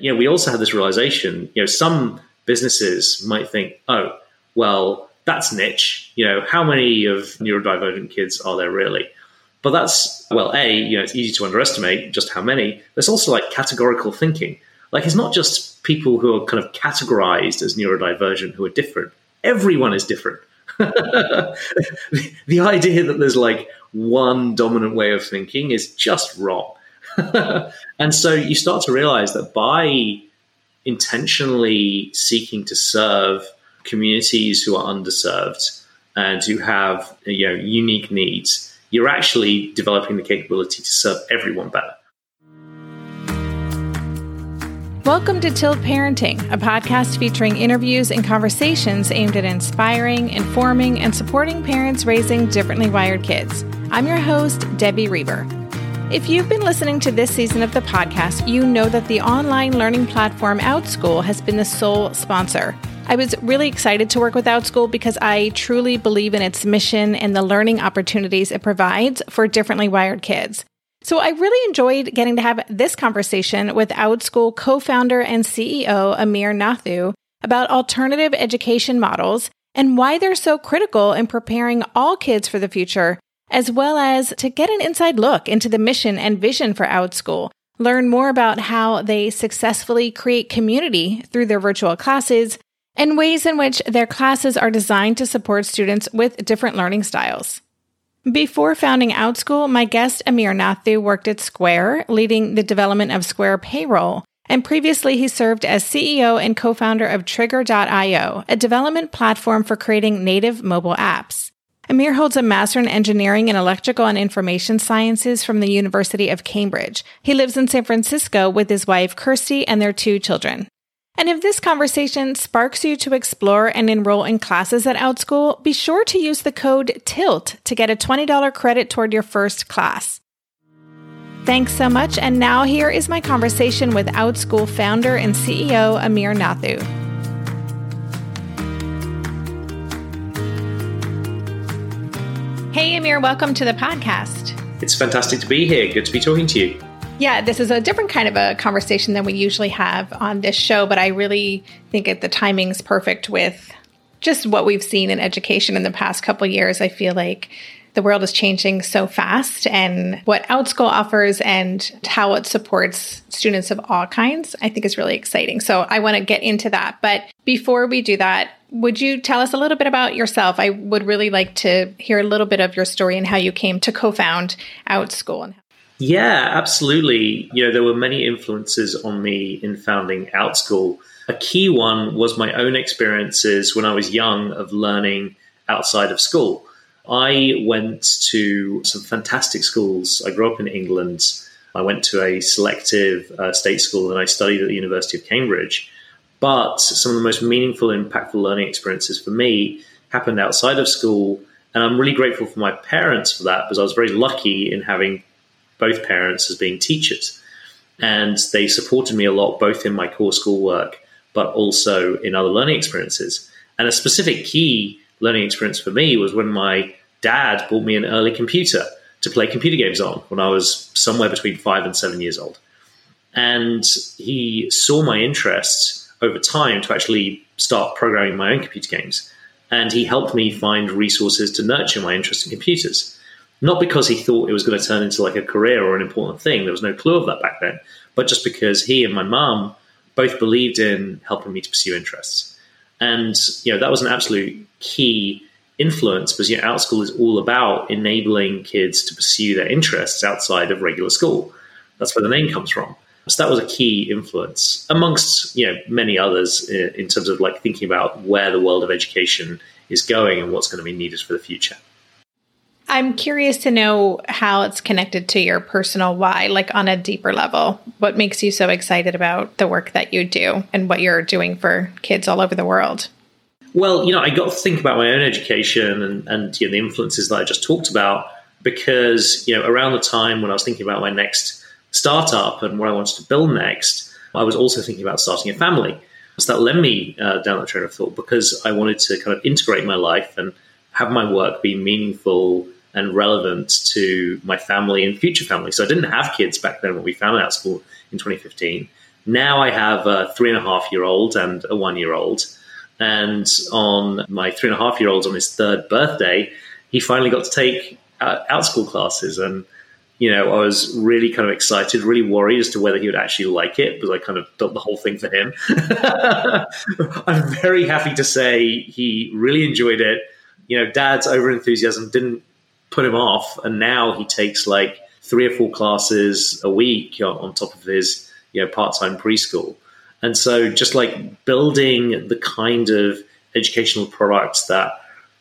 you know, we also had this realization, you know, some businesses might think, oh, well, that's niche. You know, how many of neurodivergent kids are there really? But that's, well, A, you know, it's easy to underestimate just how many. There's also like categorical thinking. Like, it's not just people who are kind of categorized as neurodivergent who are different. Everyone is different. the, the idea that there's like one dominant way of thinking is just wrong. and so you start to realize that by intentionally seeking to serve communities who are underserved and who have you know unique needs, you're actually developing the capability to serve everyone better. Welcome to Tilt Parenting, a podcast featuring interviews and conversations aimed at inspiring, informing, and supporting parents raising differently wired kids. I'm your host, Debbie Reber. If you've been listening to this season of the podcast, you know that the online learning platform OutSchool has been the sole sponsor. I was really excited to work with OutSchool because I truly believe in its mission and the learning opportunities it provides for differently wired kids. So I really enjoyed getting to have this conversation with OutSchool co-founder and CEO Amir Nathoo about alternative education models and why they're so critical in preparing all kids for the future as well as to get an inside look into the mission and vision for OutSchool. Learn more about how they successfully create community through their virtual classes and ways in which their classes are designed to support students with different learning styles. Before founding OutSchool, my guest Amir Nathoo worked at Square, leading the development of Square Payroll, and previously he served as CEO and co-founder of Trigger.io, a development platform for creating native mobile apps. Amir holds a Master in Engineering in Electrical and Information Sciences from the University of Cambridge. He lives in San Francisco with his wife, Kirsty, and their two children. And if this conversation sparks you to explore and enroll in classes at OutSchool, be sure to use the code TILT to get a $20 credit toward your first class. Thanks so much. And now here is my conversation with OutSchool founder and CEO Amir Nathoo. Hey, Amir, welcome to the podcast. It's fantastic to be here. Good to be talking to you. Yeah, this is a different kind of a conversation than we usually have on this show, but I really think that the timing's perfect with just what we've seen in education in the past couple years. I feel like the world is changing so fast and what OutSchool offers and how it supports students of all kinds, I think is really exciting. So I want to get into that. But before we do that, would you tell us a little bit about yourself? I would really like to hear a little bit of your story and how you came to co-found OutSchool. Yeah, absolutely. You know, there were many influences on me in founding OutSchool. A key one was my own experiences when I was young of learning outside of school. I went to some fantastic schools. I grew up in England. I went to a selective uh, state school and I studied at the University of Cambridge. But some of the most meaningful, impactful learning experiences for me happened outside of school. And I'm really grateful for my parents for that because I was very lucky in having both parents as being teachers. And they supported me a lot, both in my core schoolwork, but also in other learning experiences. And a specific key learning experience for me was when my dad bought me an early computer to play computer games on when I was somewhere between five and seven years old. And he saw my interests over time to actually start programming my own computer games. And he helped me find resources to nurture my interest in computers. Not because he thought it was going to turn into like a career or an important thing, there was no clue of that back then, but just because he and my mom both believed in helping me to pursue interests. And you know that was an absolute key influence because you know, OutSchool is all about enabling kids to pursue their interests outside of regular school. That's where the name comes from. So that was a key influence amongst you know many others in, in terms of like thinking about where the world of education is going and what's going to be needed for the future. I'm curious to know how it's connected to your personal why, like on a deeper level. What makes you so excited about the work that you do and what you're doing for kids all over the world? Well, you know, I got to think about my own education and, and you know, the influences that I just talked about because, you know, around the time when I was thinking about my next startup and what I wanted to build next, I was also thinking about starting a family. So that led me uh, down that train of thought because I wanted to kind of integrate my life and have my work be meaningful and relevant to my family and future family. So I didn't have kids back then when we found out school in 2015. Now I have a three and a half year old and a one year old. And on my three and a half year old, on his third birthday, he finally got to take uh, out school classes. And, you know, I was really kind of excited, really worried as to whether he would actually like it because I kind of done the whole thing for him. I'm very happy to say he really enjoyed it. You know, dad's over enthusiasm didn't put him off. And now he takes like three or four classes a week on top of his, you know, part time preschool. And so just like building the kind of educational products that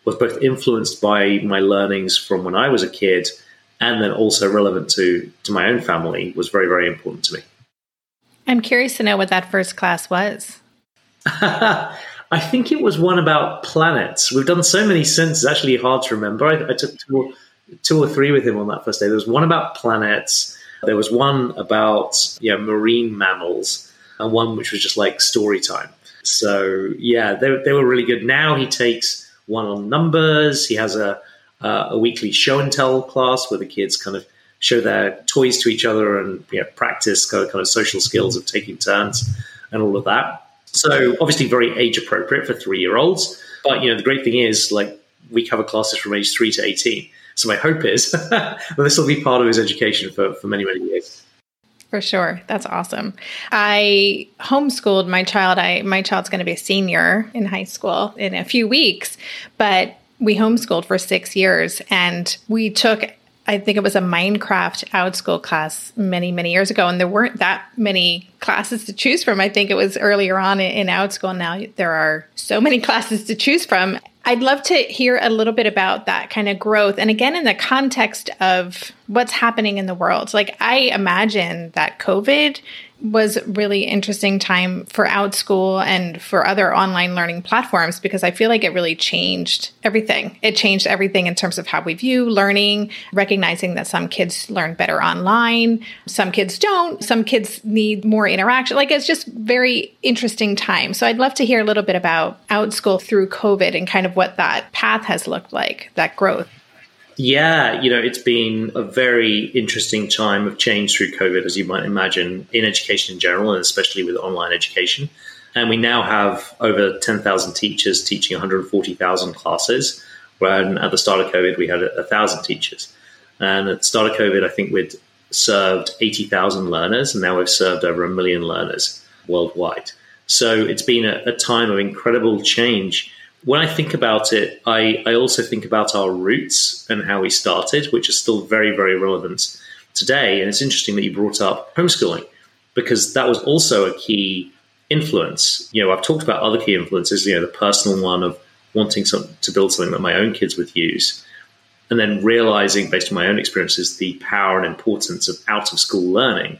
was both influenced by my learnings from when I was a kid and then also relevant to, to my own family was very, very important to me. I'm curious to know what that first class was. I think it was one about planets. We've done so many since, it's actually hard to remember. I, I took two, two or three with him on that first day. There was one about planets, there was one about you know, marine mammals and one which was just like story time. So yeah, they, they were really good. Now he takes one on numbers. He has a uh, a weekly show and tell class where the kids kind of show their toys to each other and you know, practice kind of, kind of social skills of taking turns and all of that. So obviously very age appropriate for three year olds. But you know the great thing is like we cover classes from age three to eighteen. So my hope is that this will be part of his education for, for many many years. For sure. That's awesome. I homeschooled my child. I my child's going to be a senior in high school in a few weeks, but we homeschooled for 6 years and we took I think it was a Minecraft out school class many, many years ago, and there weren't that many classes to choose from. I think it was earlier on in out school. Now there are so many classes to choose from. I'd love to hear a little bit about that kind of growth. And again, in the context of what's happening in the world. Like, I imagine that COVID was really interesting time for outschool and for other online learning platforms because i feel like it really changed everything. It changed everything in terms of how we view learning recognizing that some kids learn better online some kids don't some kids need more interaction. Like it's just very interesting time. So i'd love to hear a little bit about outschool through covid and kind of what that path has looked like that growth yeah, you know, it's been a very interesting time of change through COVID, as you might imagine, in education in general, and especially with online education. And we now have over 10,000 teachers teaching 140,000 classes, when at the start of COVID, we had 1,000 teachers. And at the start of COVID, I think we'd served 80,000 learners, and now we've served over a million learners worldwide. So it's been a, a time of incredible change when I think about it, I, I also think about our roots and how we started, which are still very, very relevant today. And it's interesting that you brought up homeschooling because that was also a key influence. You know, I've talked about other key influences, you know, the personal one of wanting some, to build something that my own kids would use. And then realizing, based on my own experiences, the power and importance of out of school learning.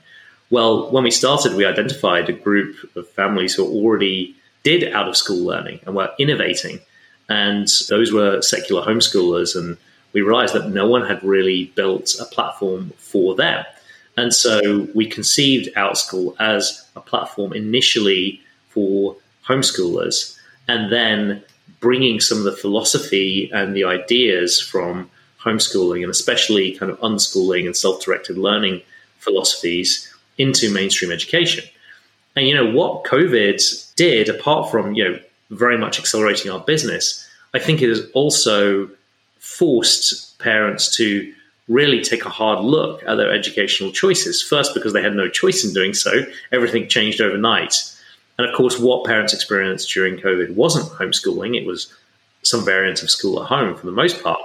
Well, when we started, we identified a group of families who are already did out of school learning and were innovating. And those were secular homeschoolers. And we realized that no one had really built a platform for them. And so we conceived OutSchool as a platform initially for homeschoolers and then bringing some of the philosophy and the ideas from homeschooling and especially kind of unschooling and self directed learning philosophies into mainstream education. And you know what COVID did, apart from you know very much accelerating our business, I think it has also forced parents to really take a hard look at their educational choices. First, because they had no choice in doing so, everything changed overnight. And of course, what parents experienced during COVID wasn't homeschooling, it was some variant of school at home for the most part.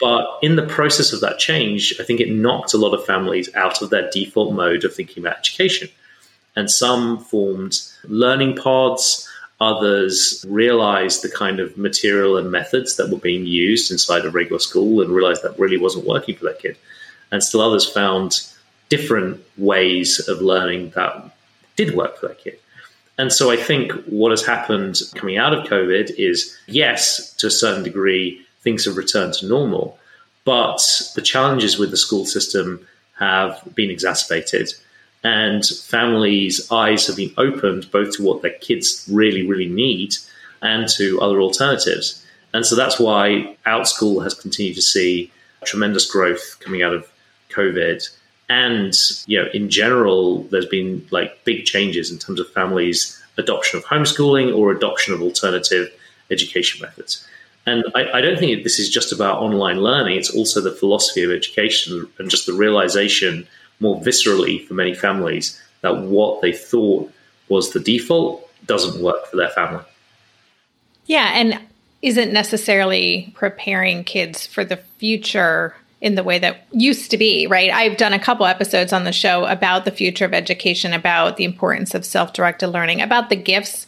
But in the process of that change, I think it knocked a lot of families out of their default mode of thinking about education and some formed learning pods. Others realized the kind of material and methods that were being used inside a regular school and realized that really wasn't working for that kid. And still others found different ways of learning that did work for that kid. And so I think what has happened coming out of COVID is yes, to a certain degree, things have returned to normal, but the challenges with the school system have been exacerbated and families' eyes have been opened both to what their kids really, really need and to other alternatives. And so that's why OutSchool has continued to see tremendous growth coming out of COVID. And, you know, in general, there's been like big changes in terms of families' adoption of homeschooling or adoption of alternative education methods. And I, I, don't think this is just about online learning. It's also the philosophy of education and just the realization more viscerally for many families that what they thought was the default doesn't work for their family. Yeah. And isn't necessarily preparing kids for the future in the way that used to be, right? I've done a couple episodes on the show about the future of education, about the importance of self directed learning, about the gifts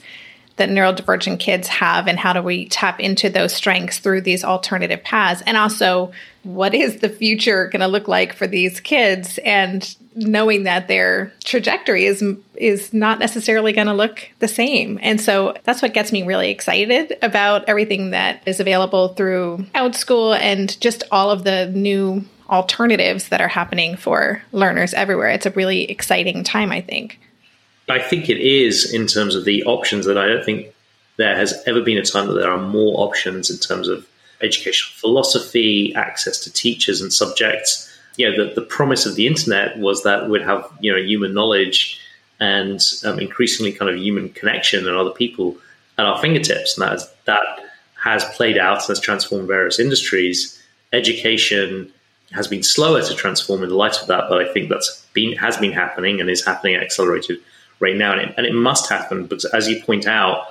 that neurodivergent kids have and how do we tap into those strengths through these alternative paths? And also what is the future going to look like for these kids? And knowing that their trajectory is is not necessarily going to look the same. And so that's what gets me really excited about everything that is available through outschool and just all of the new alternatives that are happening for learners everywhere. It's a really exciting time i think I think it is in terms of the options that I don't think there has ever been a time that there are more options in terms of educational philosophy, access to teachers and subjects. You know, the, the promise of the internet was that we'd have, you know, human knowledge and um, increasingly kind of human connection and other people at our fingertips. And that, is, that has played out and has transformed various industries. Education has been slower to transform in the light of that, but I think that's been has been happening and is happening at accelerated right now, and it, and it must happen because, as you point out,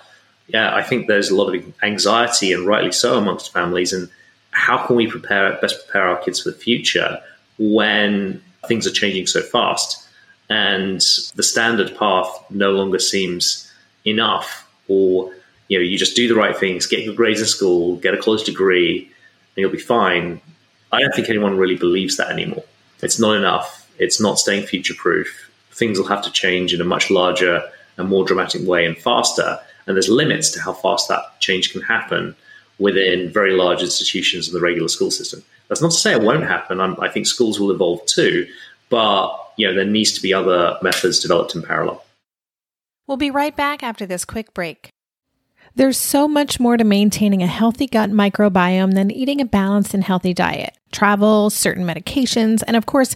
yeah, I think there's a lot of anxiety, and rightly so, amongst families. And how can we prepare best prepare our kids for the future when things are changing so fast, and the standard path no longer seems enough, or you know, you just do the right things, get good grades in school, get a college degree, and you'll be fine. I don't think anyone really believes that anymore. It's not enough. It's not staying future proof things will have to change in a much larger and more dramatic way and faster. And there's limits to how fast that change can happen within very large institutions in the regular school system. That's not to say it won't happen. I'm, i think schools will evolve too, but you know there needs to be other methods developed in parallel. We'll be right back after this quick break. There's so much more to maintaining a healthy gut microbiome than eating a balanced and healthy diet. Travel, certain medications, and of course,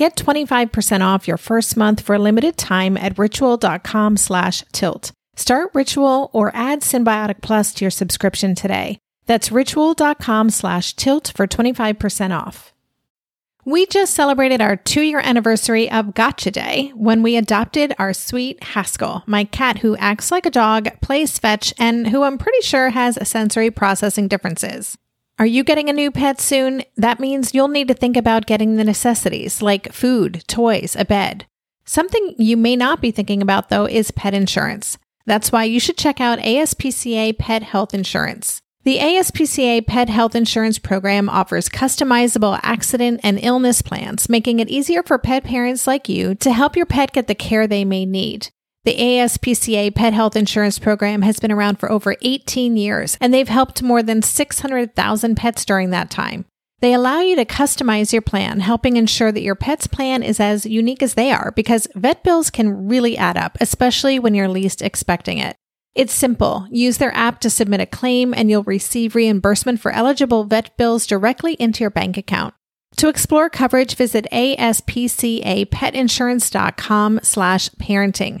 Get 25% off your first month for a limited time at ritual.com slash tilt. Start Ritual or add Synbiotic Plus to your subscription today. That's ritual.com slash tilt for 25% off. We just celebrated our two year anniversary of Gotcha Day when we adopted our sweet Haskell, my cat who acts like a dog, plays fetch, and who I'm pretty sure has sensory processing differences. Are you getting a new pet soon? That means you'll need to think about getting the necessities like food, toys, a bed. Something you may not be thinking about, though, is pet insurance. That's why you should check out ASPCA Pet Health Insurance. The ASPCA Pet Health Insurance Program offers customizable accident and illness plans, making it easier for pet parents like you to help your pet get the care they may need. The ASPCA Pet Health Insurance Program has been around for over 18 years, and they've helped more than 600,000 pets during that time. They allow you to customize your plan, helping ensure that your pet's plan is as unique as they are because vet bills can really add up, especially when you're least expecting it. It's simple. Use their app to submit a claim and you'll receive reimbursement for eligible vet bills directly into your bank account. To explore coverage, visit aspcapetinsurance.com slash parenting.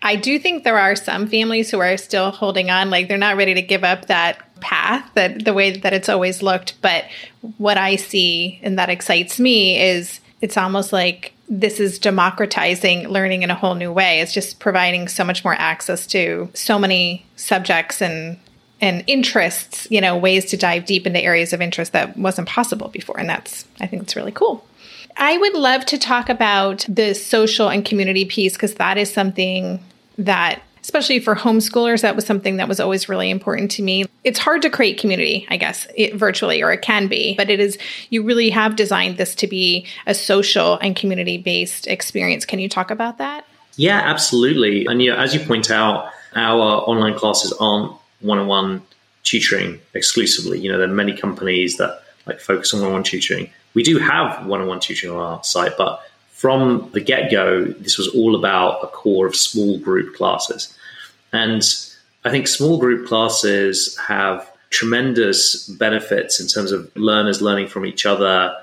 I do think there are some families who are still holding on, like they're not ready to give up that path that the way that it's always looked. But what I see and that excites me is it's almost like this is democratizing learning in a whole new way. It's just providing so much more access to so many subjects and and interests, you know, ways to dive deep into areas of interest that wasn't possible before. And that's I think it's really cool. I would love to talk about the social and community piece because that is something that especially for homeschoolers, that was something that was always really important to me. It's hard to create community, I guess, it, virtually, or it can be, but it is, you really have designed this to be a social and community based experience. Can you talk about that? Yeah, absolutely. And as you point out, our online classes aren't one on one tutoring exclusively. You know, there are many companies that like focus on one on one tutoring. We do have one on one tutoring on our site, but from the get go, this was all about a core of small group classes. And I think small group classes have tremendous benefits in terms of learners learning from each other,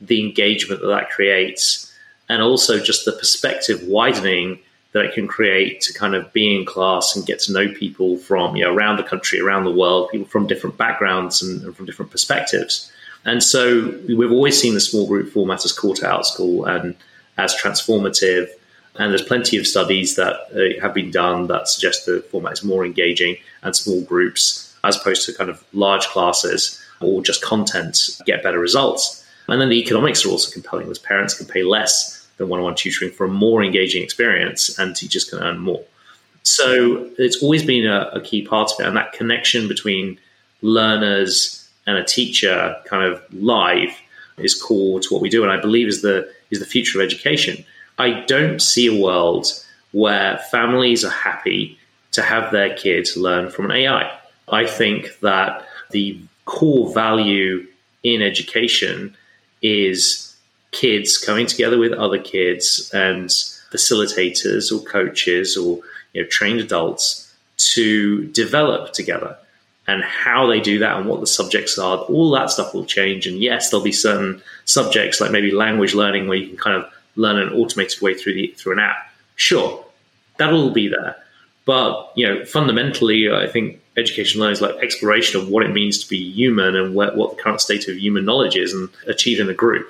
the engagement that that creates, and also just the perspective widening that it can create to kind of be in class and get to know people from you know around the country, around the world, people from different backgrounds and, and from different perspectives. And so we've always seen the small group format as core to Outschool and as transformative. And there's plenty of studies that uh, have been done that suggest the format is more engaging and small groups, as opposed to kind of large classes or just content, get better results. And then the economics are also compelling, as parents can pay less than one on one tutoring for a more engaging experience and teachers can earn more. So it's always been a, a key part of it. And that connection between learners and a teacher kind of live is core to what we do. And I believe is the is the future of education. I don't see a world where families are happy to have their kids learn from an AI. I think that the core value in education is kids coming together with other kids and facilitators or coaches or you know, trained adults to develop together and how they do that and what the subjects are, all that stuff will change. And yes, there'll be certain subjects like maybe language learning where you can kind of learn an automated way through the through an app. Sure, that'll all be there. But you know, fundamentally, I think education learning is like exploration of what it means to be human and what, what the current state of human knowledge is and achieve in a group.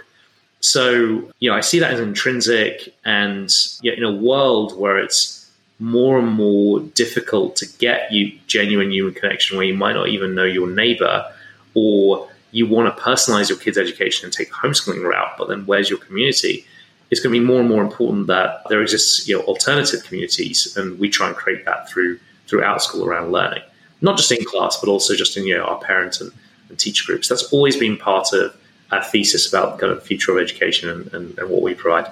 So, you know, I see that as intrinsic, and you in a world where it's more and more difficult to get you genuine human connection where you might not even know your neighbor or you want to personalize your kids' education and take the homeschooling route, but then where's your community? It's going to be more and more important that there exists you know, alternative communities, and we try and create that through through Outschool around learning, not just in class, but also just in you know our parent and, and teacher groups. That's always been part of our thesis about kind of future of education and, and, and what we provide.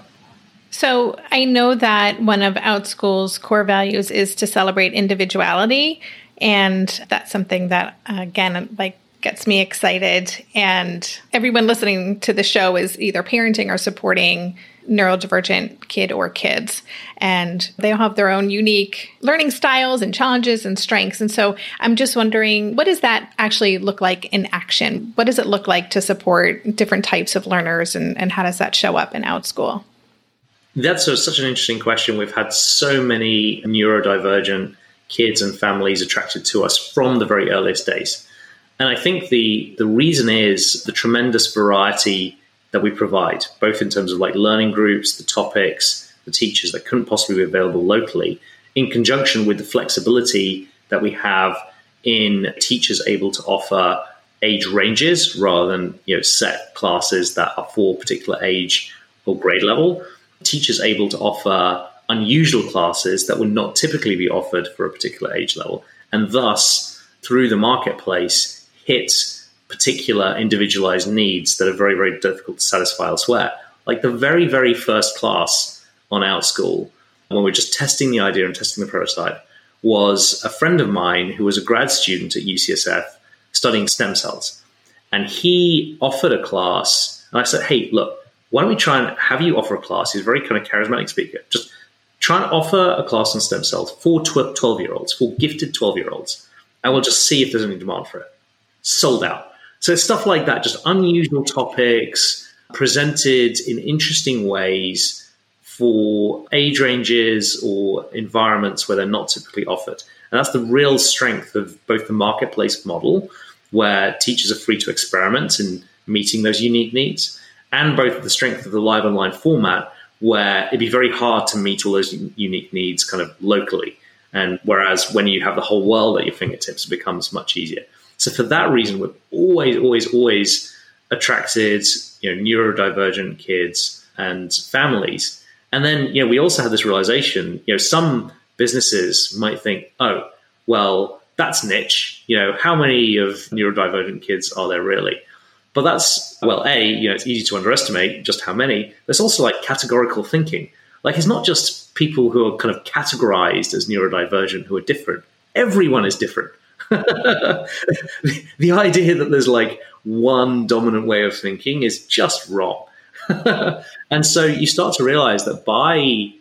So I know that one of Outschool's core values is to celebrate individuality. And that's something that, again, like gets me excited. And everyone listening to the show is either parenting or supporting neurodivergent kid or kids. And they all have their own unique learning styles and challenges and strengths. And so I'm just wondering, what does that actually look like in action? What does it look like to support different types of learners and, and how does that show up in Outschool? That's a, such an interesting question. We've had so many neurodivergent kids and families attracted to us from the very earliest days. And I think the, the reason is the tremendous variety that we provide, both in terms of like learning groups, the topics, the teachers that couldn't possibly be available locally, in conjunction with the flexibility that we have in teachers able to offer age ranges rather than you know set classes that are for particular age or grade level teachers able to offer unusual classes that would not typically be offered for a particular age level, and thus, through the marketplace, hit particular individualized needs that are very, very difficult to satisfy elsewhere. Like the very, very first class on Outschool, when we are just testing the idea and testing the prototype, was a friend of mine who was a grad student at UCSF studying stem cells. And he offered a class, and I said, Hey, look, why don't we try and have you offer a class? He's a very kind of charismatic speaker. Just try and offer a class on stem cells for 12 year olds, for gifted 12 year olds, and we'll just see if there's any demand for it. Sold out. So stuff like that, just unusual topics presented in interesting ways for age ranges or environments where they're not typically offered. And that's the real strength of both the marketplace model, where teachers are free to experiment in meeting those unique needs, and both the strength of the live online format, where it'd be very hard to meet all those unique needs kind of locally. And whereas when you have the whole world at your fingertips, it becomes much easier. So for that reason, we've always, always, always attracted, you know, neurodivergent kids and families. And then, you know, we also had this realization, you know, some businesses might think, oh, well, that's niche. You know, how many of neurodivergent kids are there really? But that's, well, A, you know, it's easy to underestimate just how many. There's also like categorical thinking. Like it's not just people who are kind of categorized as neurodivergent who are different. Everyone is different. the idea that there's like one dominant way of thinking is just wrong. and so you start to realize that by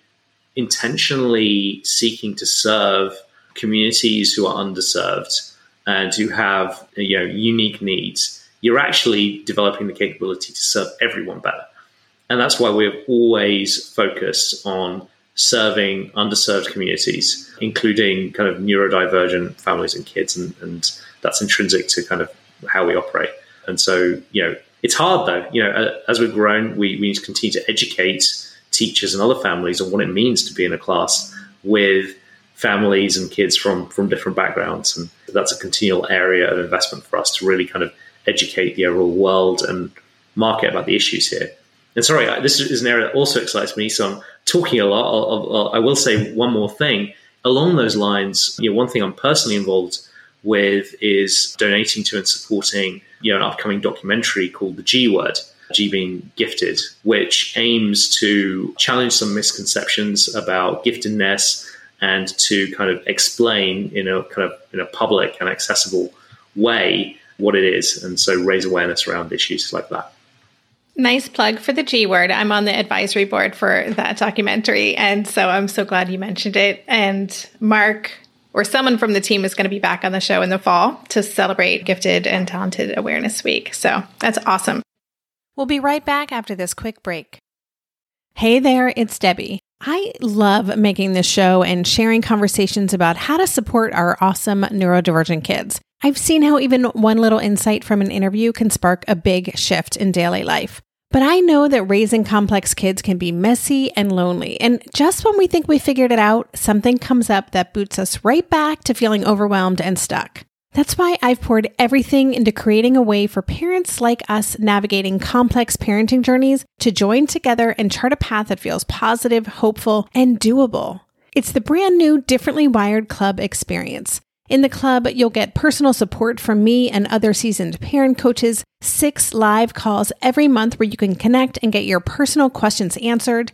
intentionally seeking to serve communities who are underserved and who have you know unique needs, you're actually developing the capability to serve everyone better. And that's why we're always focused on serving underserved communities, including kind of neurodivergent families and kids. And, and that's intrinsic to kind of how we operate. And so, you know, it's hard though. You know, as we've grown, we, we need to continue to educate teachers and other families on what it means to be in a class with families and kids from from different backgrounds. And that's a continual area of investment for us to really kind of educate the overall world and market about the issues here. And sorry, this is an area that also excites me. So I'm talking a lot. I'll, I'll, I will say one more thing along those lines. You know, one thing I'm personally involved with is donating to and supporting you know an upcoming documentary called The G Word. G being gifted, which aims to challenge some misconceptions about giftedness and to kind of explain in a kind of in a public and accessible way what it is, and so raise awareness around issues like that. Nice plug for the G word. I'm on the advisory board for that documentary. And so I'm so glad you mentioned it. And Mark or someone from the team is going to be back on the show in the fall to celebrate Gifted and Talented Awareness Week. So that's awesome. We'll be right back after this quick break. Hey there, it's Debbie. I love making this show and sharing conversations about how to support our awesome neurodivergent kids. I've seen how even one little insight from an interview can spark a big shift in daily life. But I know that raising complex kids can be messy and lonely. And just when we think we figured it out, something comes up that boots us right back to feeling overwhelmed and stuck. That's why I've poured everything into creating a way for parents like us navigating complex parenting journeys to join together and chart a path that feels positive, hopeful, and doable. It's the brand new Differently Wired Club experience. In the club, you'll get personal support from me and other seasoned parent coaches, six live calls every month where you can connect and get your personal questions answered,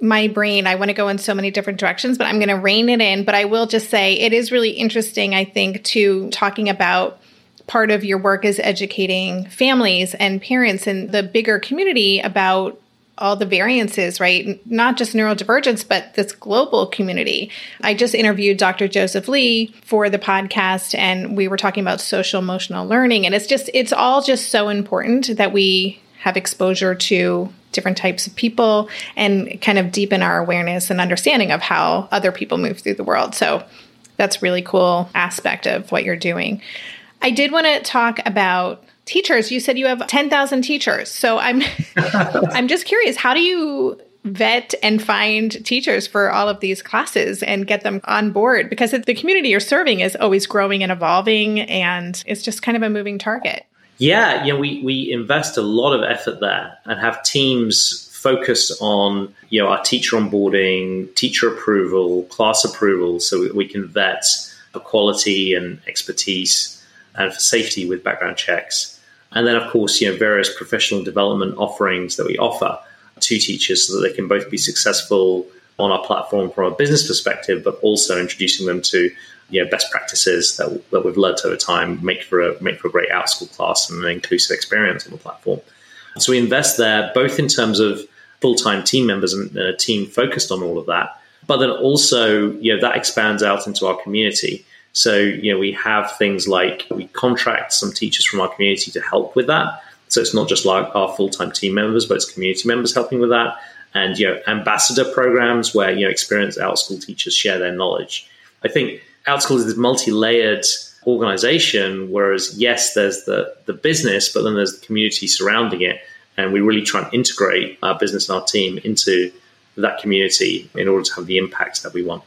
My brain, I want to go in so many different directions, but I'm going to rein it in. But I will just say it is really interesting, I think, to talking about part of your work is educating families and parents and the bigger community about all the variances, right? Not just neurodivergence, but this global community. I just interviewed Dr. Joseph Lee for the podcast, and we were talking about social emotional learning. And it's just, it's all just so important that we have exposure to different types of people and kind of deepen our awareness and understanding of how other people move through the world. So that's really cool aspect of what you're doing. I did want to talk about teachers. You said you have 10,000 teachers. So I'm I'm just curious, how do you vet and find teachers for all of these classes and get them on board because the community you're serving is always growing and evolving and it's just kind of a moving target. Yeah, you know, we, we invest a lot of effort there and have teams focused on, you know, our teacher onboarding, teacher approval, class approval, so we can vet for quality and expertise and for safety with background checks. And then, of course, you know, various professional development offerings that we offer to teachers so that they can both be successful on our platform from a business perspective, but also introducing them to you know, best practices that, that we've learned over time make for a make for a great out school class and an inclusive experience on the platform. So we invest there both in terms of full time team members and a team focused on all of that, but then also you know that expands out into our community. So, you know, we have things like we contract some teachers from our community to help with that. So it's not just like our full-time team members, but it's community members helping with that. And, you know, ambassador programs where, you know, experienced Outschool teachers share their knowledge. I think Outschool is this multi-layered organization, whereas yes, there's the, the business, but then there's the community surrounding it. And we really try and integrate our business and our team into that community in order to have the impact that we want.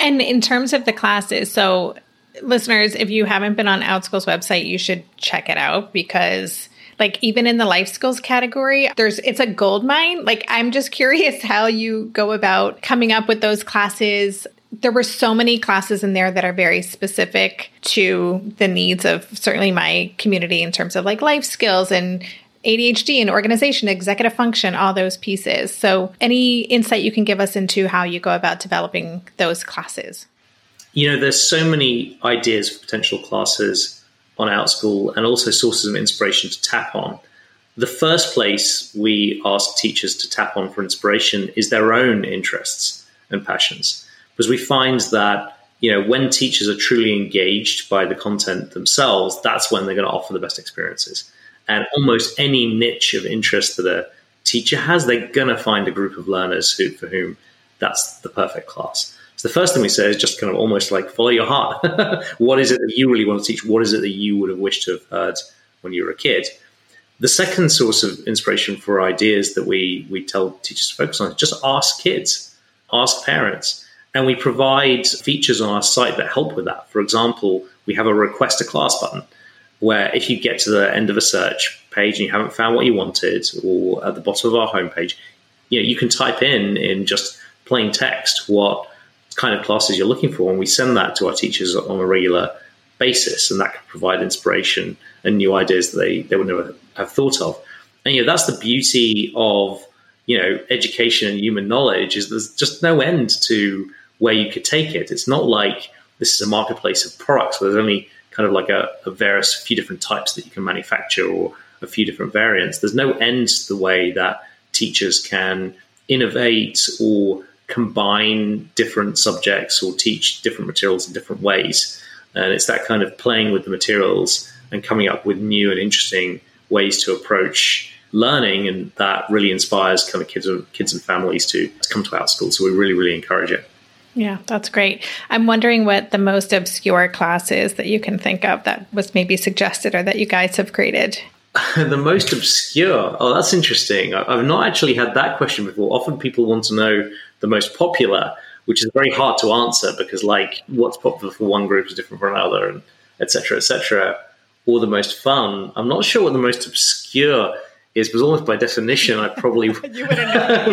And in terms of the classes, so listeners, if you haven't been on Outschool's website, you should check it out because like even in the life skills category, there's it's a gold mine. Like I'm just curious how you go about coming up with those classes. There were so many classes in there that are very specific to the needs of certainly my community in terms of like life skills and ADHD and organization, executive function, all those pieces. So, any insight you can give us into how you go about developing those classes? You know, there's so many ideas for potential classes on Outschool and also sources of inspiration to tap on. The first place we ask teachers to tap on for inspiration is their own interests and passions. Because we find that you know when teachers are truly engaged by the content themselves that's when they're going to offer the best experiences and almost any niche of interest that a teacher has, they're going to find a group of learners who, for whom that's the perfect class. So the first thing we say is just kind of almost like follow your heart. what is it that you really want to teach? What is it that you would have wished to have heard when you were a kid? The second source of inspiration for ideas that we, we tell teachers to focus on is just ask kids, ask parents. And we provide features on our site that help with that. For example, we have a request a class button where if you get to the end of a search page and you haven't found what you wanted, or at the bottom of our homepage, you know, you can type in in just plain text what kind of classes you're looking for, and we send that to our teachers on a regular basis, and that can provide inspiration and new ideas that they, they would never have thought of. And you know, that's the beauty of you know education and human knowledge is there's just no end to where you could take it. It's not like this is a marketplace of products where there's only kind of like a, a various few different types that you can manufacture or a few different variants. There's no end to the way that teachers can innovate or combine different subjects or teach different materials in different ways. And it's that kind of playing with the materials and coming up with new and interesting ways to approach learning, and that really inspires kind of kids and kids and families to, to come to our school. So we really, really encourage it. Yeah, that's great. I'm wondering what the most obscure class is that you can think of that was maybe suggested or that you guys have created. the most obscure. Oh, that's interesting. I've not actually had that question before. Often people want to know the most popular. which is very hard to answer because like what's popular for one group is different for another, and etc. etc. or the most fun. I'm not sure what the most obscure is, because almost by definition, I probably wouldn't,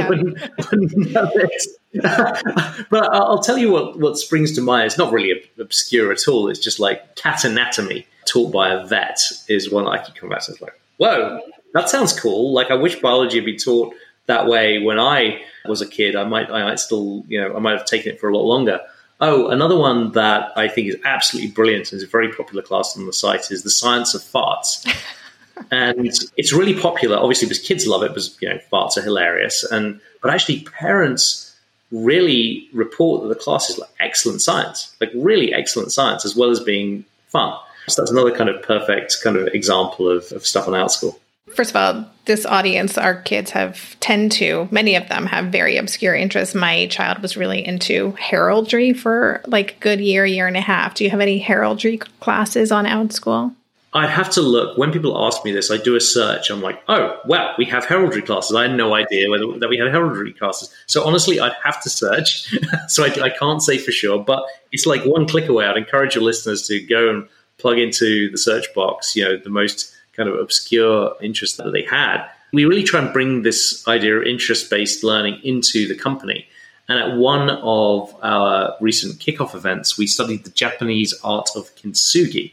wouldn't know it. but I'll tell you what, what springs to mind. It's not really obscure at all. It's just like cat anatomy taught by a vet is one I keep coming back to. It's like, whoa, that sounds cool. Like I wish biology had been taught that way when I was a kid. I might, I might still, you know, I might have taken it for a lot longer. Oh, another one that I think is absolutely brilliant and is a very popular class on the site is the science of farts. and it's really popular, obviously, because kids love it because you know farts are hilarious, and but actually parents really report that the class is like excellent science, like really excellent science, as well as being fun. So that's another kind of perfect kind of example of, of stuff on Outschool. First of all, this audience, our kids have tend to, many of them have very obscure interests. My child was really into heraldry for like a good year, year and a half. Do you have any heraldry classes on Outschool? I have to look. When people ask me this, I do a search. I'm like, oh, wow, we have heraldry classes. I had no idea whether, that we had heraldry classes. So honestly, I'd have to search. so I, I, can't say for sure, but it's like one click away. I'd encourage your listeners to go and plug into the search box, you know, the most kind of obscure interest that they had. We really try and bring this idea of interest based learning into the company. And at one of our recent kickoff events, we studied the Japanese art of kintsugi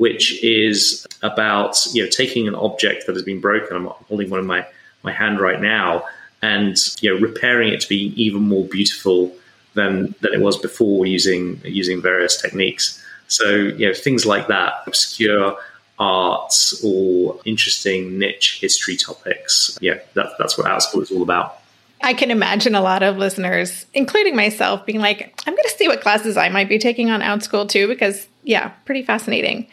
which is about you know taking an object that has been broken. I'm holding one in my my hand right now, and you know repairing it to be even more beautiful than than it was before using using various techniques. So you know things like that, obscure arts or interesting niche history topics. Yeah, that, that's what Outschool is all about. I can imagine a lot of listeners, including myself, being like, I'm going to see what classes I might be taking on Outschool too, because, yeah, pretty fascinating.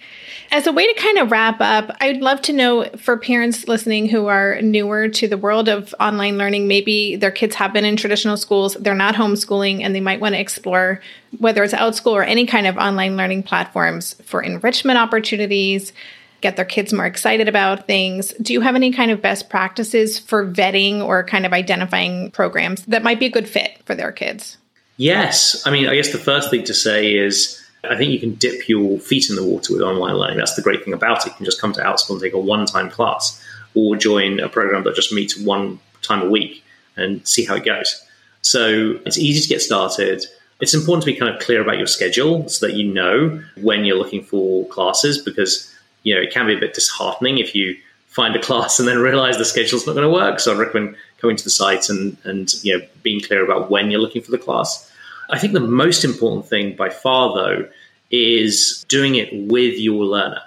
As a way to kind of wrap up, I'd love to know for parents listening who are newer to the world of online learning, maybe their kids have been in traditional schools, they're not homeschooling, and they might want to explore whether it's Outschool or any kind of online learning platforms for enrichment opportunities, get their kids more excited about things. Do you have any kind of best practices for vetting or kind of identifying programs that might be a good fit for their kids? Yes. I mean, I guess the first thing to say is I think you can dip your feet in the water with online learning. That's the great thing about it. You can just come to Outschool and take a one time class or join a program that just meets one time a week and see how it goes. So it's easy to get started. It's important to be kind of clear about your schedule so that you know when you're looking for classes because you know it can be a bit disheartening if you find a class and then realize the schedule's not going to work. So I recommend coming to the site and and you know being clear about when you're looking for the class. I think the most important thing by far, though, is doing it with your learner.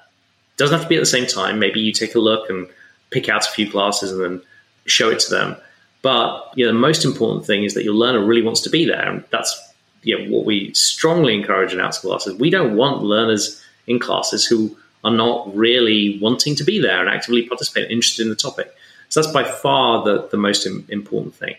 It doesn't have to be at the same time. Maybe you take a look and pick out a few classes and then show it to them. But you know, the most important thing is that your learner really wants to be there. And that's you know, what we strongly encourage in Outschool classes. We don't want learners in classes who are not really wanting to be there and actively participate, interested in the topic. So that's by far the, the most important thing.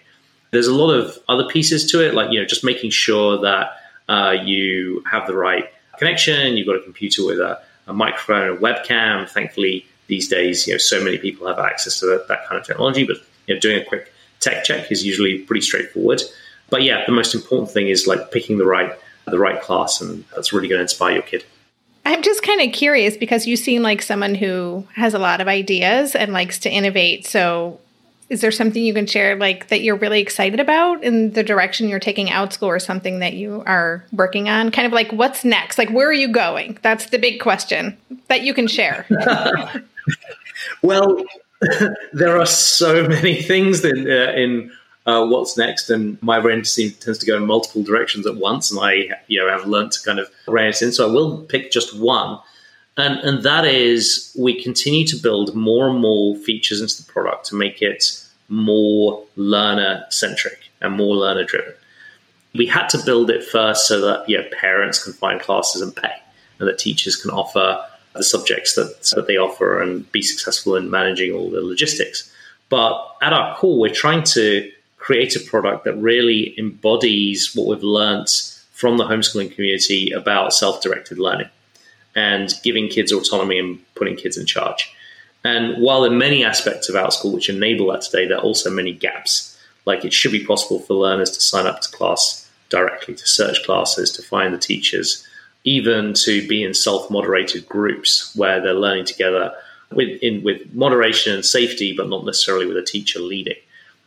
There's a lot of other pieces to it, like you know, just making sure that uh, you have the right connection. You've got a computer with a, a microphone, a webcam. Thankfully, these days, you know, so many people have access to that, that kind of technology. But you know, doing a quick tech check is usually pretty straightforward. But yeah, the most important thing is like picking the right the right class, and that's really going to inspire your kid. I'm just kind of curious because you seem like someone who has a lot of ideas and likes to innovate. So is there something you can share like that you're really excited about in the direction you're taking Outschool or something that you are working on? Kind of like what's next? Like where are you going? That's the big question that you can share. Well there are so many things in, uh, in uh, what's next and my brain tends to go in multiple directions at once and i you know have learned to kind of rein it in. So i will pick just one and, and that is we continue to build more and more features into the product to make it more learner centric and more learner driven. We had to build it first so that yeah, parents can find classes and pay, and that teachers can offer the subjects that, that they offer and be successful in managing all the logistics. But at our core, we're trying to create a product that really embodies what we've learned from the homeschooling community about self directed learning and giving kids autonomy and putting kids in charge. And while there are many aspects of Outschool which enable that today, there are also many gaps. Like it should be possible for learners to sign up to class directly, to search classes, to find the teachers, even to be in self moderated groups where they're learning together with, in, with moderation and safety, but not necessarily with a teacher leading.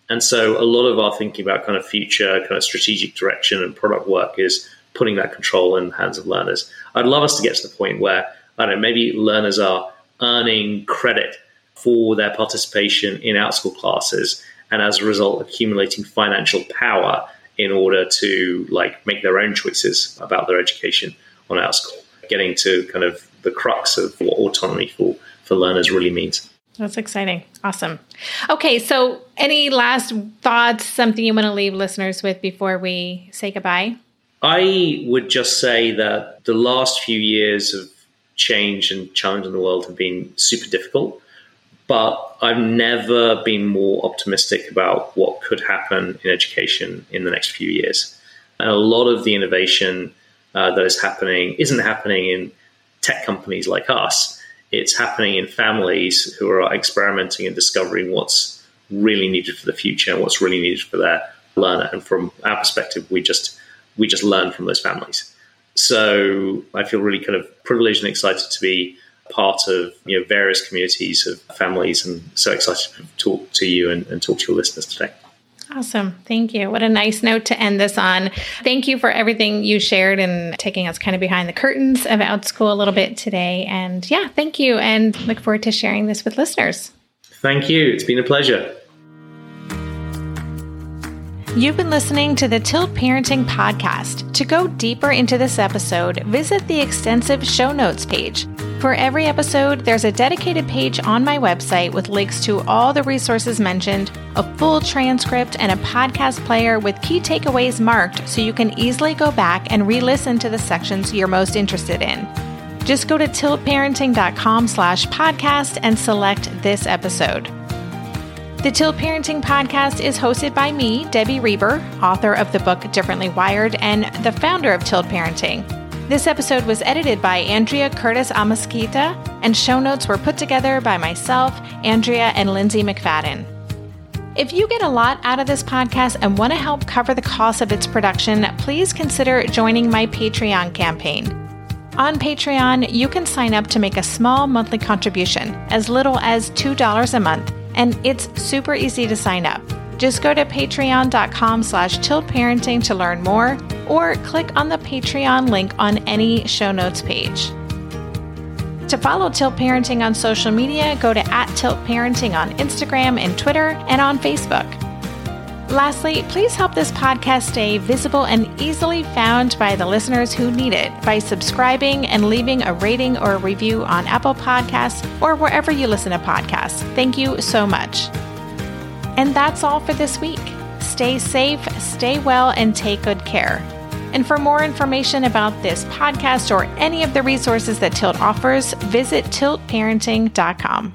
And so a lot of our thinking about kind of future kind of strategic direction and product work is putting that control in the hands of learners. I'd love us to get to the point where, I don't know, maybe learners are earning credit for their participation in outschool classes and as a result accumulating financial power in order to like make their own choices about their education on outschool, getting to kind of the crux of what autonomy for, for learners really means. That's exciting. Awesome. Okay, so any last thoughts, something you want to leave listeners with before we say goodbye? I would just say that the last few years of change and challenge in the world have been super difficult, but I've never been more optimistic about what could happen in education in the next few years. And a lot of the innovation uh, that is happening isn't happening in tech companies like us it's happening in families who are experimenting and discovering what's really needed for the future and what's really needed for their learner. And from our perspective, we just we just learn from those families. So I feel really kind of privileged and excited to be part of you know various communities of families, and so excited to talk to you and, and talk to your listeners today. Awesome. Thank you. What a nice note to end this on. Thank you for everything you shared and taking us kind of behind the curtains of Outschool a little bit today. And yeah, thank you. And look forward to sharing this with listeners. Thank you. It's been a pleasure. You've been listening to the Tilt Parenting Podcast. To go deeper into this episode, visit the extensive show notes page for every episode, there's a dedicated page on my website with links to all the resources mentioned, a full transcript, and a podcast player with key takeaways marked so you can easily go back and re-listen to the sections you're most interested in. Just go to tiltparenting.com slash podcast and select this episode. The Tilt Parenting Podcast is hosted by me, Debbie Reber, author of the book Differently Wired and the founder of Tilt Parenting. This episode was edited by Andrea Curtis Amasquita, and show notes were put together by myself, Andrea, and Lindsay McFadden. If you get a lot out of this podcast and want to help cover the cost of its production, please consider joining my Patreon campaign. On Patreon, you can sign up to make a small monthly contribution, as little as $2 a month, and it's super easy to sign up. Just go to patreon.com slash tiltparenting to learn more or click on the Patreon link on any show notes page. To follow Tilt Parenting on social media, go to at Tilt Parenting on Instagram and Twitter and on Facebook. Lastly, please help this podcast stay visible and easily found by the listeners who need it by subscribing and leaving a rating or a review on Apple Podcasts or wherever you listen to podcasts. Thank you so much. And that's all for this week. Stay safe, stay well, and take good care. And for more information about this podcast or any of the resources that Tilt offers, visit tiltparenting.com.